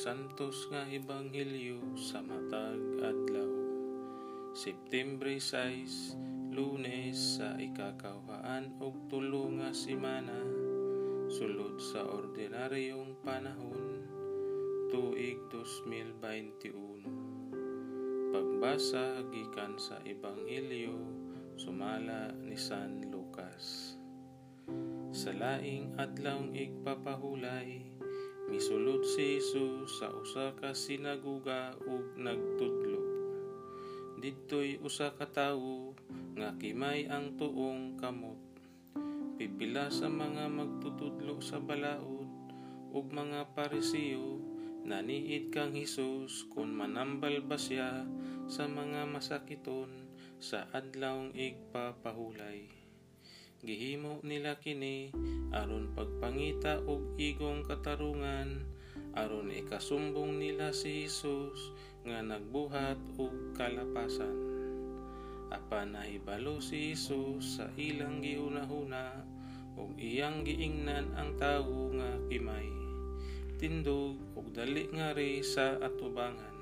santos nga ebanghelyo sa matag adlaw. September 6, Lunes sa ikakawhaan og tulo nga semana sulod sa ordinaryong panahon tuig 2021. Pagbasa gikan sa ebanghelyo sumala ni San Lucas. Sa laing adlawng igpapahulay Misulod si Jesus sa usa ka sinaguga ug nagtudlo. Didtoy usa ka tawo nga kimay ang tuong kamot. Pipila sa mga magtutudlo sa balaod ug mga parisiyo naniid kang Hesus kung manambal ba siya sa mga masakiton sa adlawng igpapahulay. Gihimo nila kini aron pagpangita og igong katarungan aron ikasumbong nila si Hesus nga nagbuhat og kalapasan. Apan nahibalo si Hesus sa ilang giunahuna ug iyang giingnan ang tawo nga kimay. Tindog ug dali nga ri sa atubangan.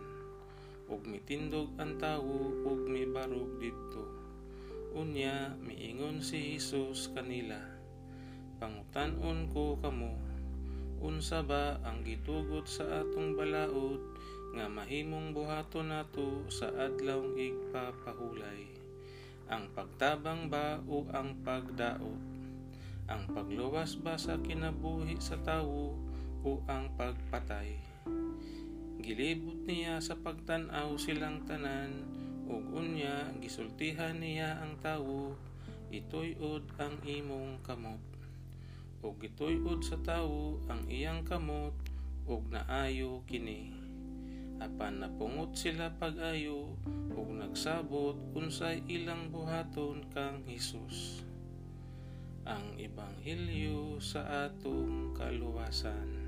Ug mitindog ang tawo ug mibarog didto. Unya, miingon si Jesus kanila, Pangutanon ko kamo, unsa ba ang gitugot sa atong balaod nga mahimong buhaton nato sa adlawng igpapahulay? Ang pagtabang ba o ang pagdaot? Ang pagluwas ba sa kinabuhi sa tawo o ang pagpatay? Gilibot niya sa pagtanaw silang tanan ug unya gisultihan niya ang tawo itoy-od ang imong kamot. Ug gitoy-od sa tawo ang iyang kamot ug naayo kini. Apan napungot sila pag-ayo ug nagsabot unsay ilang buhaton kang Hesus. Ang ebanghelyo sa atong kaluwasan